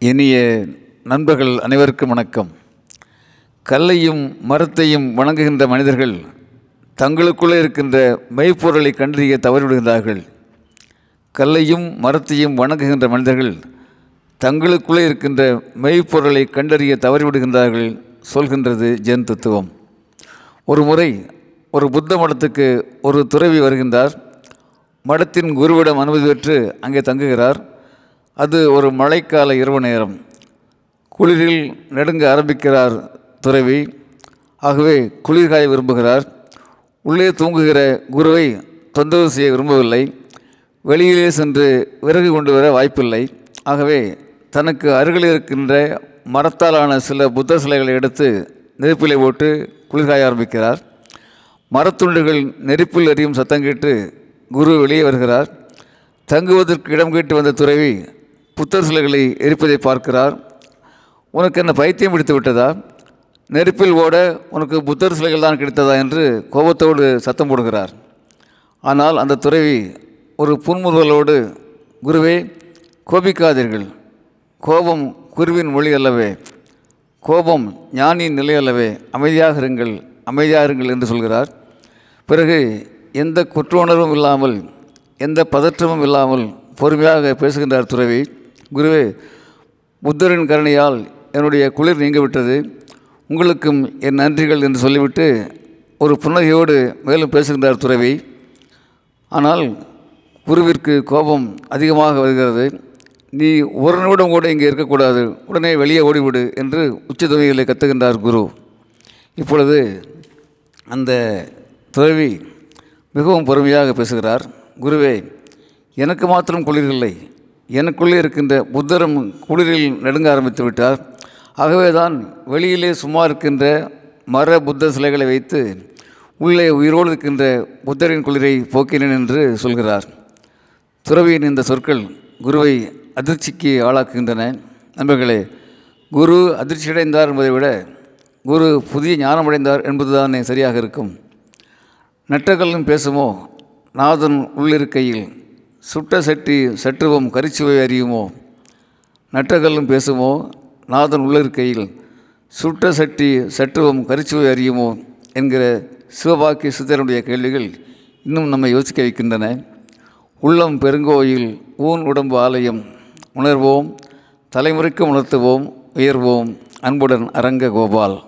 இனிய நண்பர்கள் அனைவருக்கும் வணக்கம். கல்லையும் மரத்தையும் வணங்குகின்ற மனிதர்கள் தங்களுக்குள்ளே இருக்கின்ற மெய்ப்பொருளை கண்டறிய தவறிவிடுகிறார்கள். கல்லையும் மரத்தையும் வணங்குகின்ற மனிதர்கள் தங்களுக்குள்ளே இருக்கின்ற மெய்ப்பொருளை கண்டறிய தவறிவிடுகின்றார்கள் சொல்கின்றது ஜென் தத்துவம். ஒரு முறை ஒரு புத்த மடத்துக்கு ஒரு துறவி வருகின்றார். மடத்தின் குருவிடம் அனுமதி பெற்று அங்கே தங்குகிறார். அது ஒரு மழைக்கால இரவு நேரம். குளிரில் நெடுங்க ஆரம்பிக்கிறார் துறவி. ஆகவே குளிர்காய விரும்புகிறார். உள்ளே தூங்குகிற குருவை தொந்தரவு செய்ய விரும்பவில்லை. வெளியிலே சென்று விறகு கொண்டு வர வாய்ப்பில்லை. ஆகவே தனக்கு அருகில் இருக்கின்ற மரத்தாலான சில புத்த சிலைகளை எடுத்து நெருப்பிலை போட்டு குளிர்காய ஆரம்பிக்கிறார். மரத்துண்டுகள் நெருப்பில் எரியும் சத்தம் கேட்டு குரு வெளியே வருகிறார். தங்குவதற்கு இடம் கேட்டு வந்த துறவி புத்தர் சிலைகளை எரிப்பதை பார்க்கிறார். உனக்கு என்ன பைத்தியம் பிடித்து விட்டதா? நெருப்பில் ஓட உனக்கு புத்தர் சிலைகள் தான் கிடைத்ததா என்று கோபத்தோடு சத்தம் போடுகிறார். ஆனால் அந்த துறவி ஒரு புன்முறுவலோடு குருவே கோபிக்காதீர்கள். கோபம் குருவின் மொழி அல்லவே. கோபம் ஞானியின் நிலை அல்லவே. அமைதியாக இருங்கள் அமைதியாக இருங்கள் என்று சொல்கிறார். பிறகு எந்த குற்ற உணர்வும் இல்லாமல் எந்த பதற்றமும் இல்லாமல் பொறுமையாக பேசுகின்றார் துறவி. குருவே புத்தரின் கருணையால் என்னுடைய குளிர் நீங்கிவிட்டது. உங்களுக்கும் என் நன்றிகள் என்று சொல்லிவிட்டு ஒரு புன்னகையோடு மேலும் பேசுகின்றார் துறவி. ஆனால் குருவிற்கு கோபம் அதிகமாக வருகிறது. நீ ஒரு நிமிடம் கூட இங்கே இருக்கக்கூடாது. உடனே வெளியே ஓடிவிடு என்று உச்சத்துவைகளை கத்துகின்றார் குரு. இப்பொழுது அந்த துறவி மிகவும் பொறுமையாக பேசுகிறார். குருவே எனக்கு மாத்திரம் குளிர்கில்லை எனக்குள்ளே இருக்கின்ற புத்தரும் குளிரில் நடுங்க ஆரம்பித்து விட்டார். ஆகவே தான் வெளியிலே சும்மா இருக்கின்ற மர புத்த சிலைகளை வைத்து உள்ளே உயிரோடு இருக்கின்ற புத்தரின் குளிரை போக்கினேன் என்று சொல்கிறார். துறவியின் இந்த சொற்கள் குருவை அதிர்ச்சிக்கு ஆளாக்குகின்றன. நண்பர்களே குரு அதிர்ச்சியடைந்தார் என்பதை விட குரு புதிய ஞானமடைந்தார் என்பதுதானே சரியாக இருக்கும். நட்டகல்லும் பேசுமோ? நாதன் உள்ளிருக்கையில் சுட்ட சட்டி சற்றுவம் கரிச்சுவை அறியுமோ? நட்டகல்லும் பேசுமோ? நாதன் உள்ளிருக்கையில் சுட்ட சட்டி சற்றுவம் கரிச்சுவை அறியுமோ? என்கிற சிவபாக்கிய சித்தருடைய கேள்விகள் இன்னும் நம்மை யோசிக்க வைக்கின்றன. உள்ளம் பெருங்கோயில் ஊன் உடம்பு ஆலயம் உணர்வோம் தலைமுறைக்கு உணர்த்துவோம் உயர்வோம் அன்புடன் அரங்க கோபால்.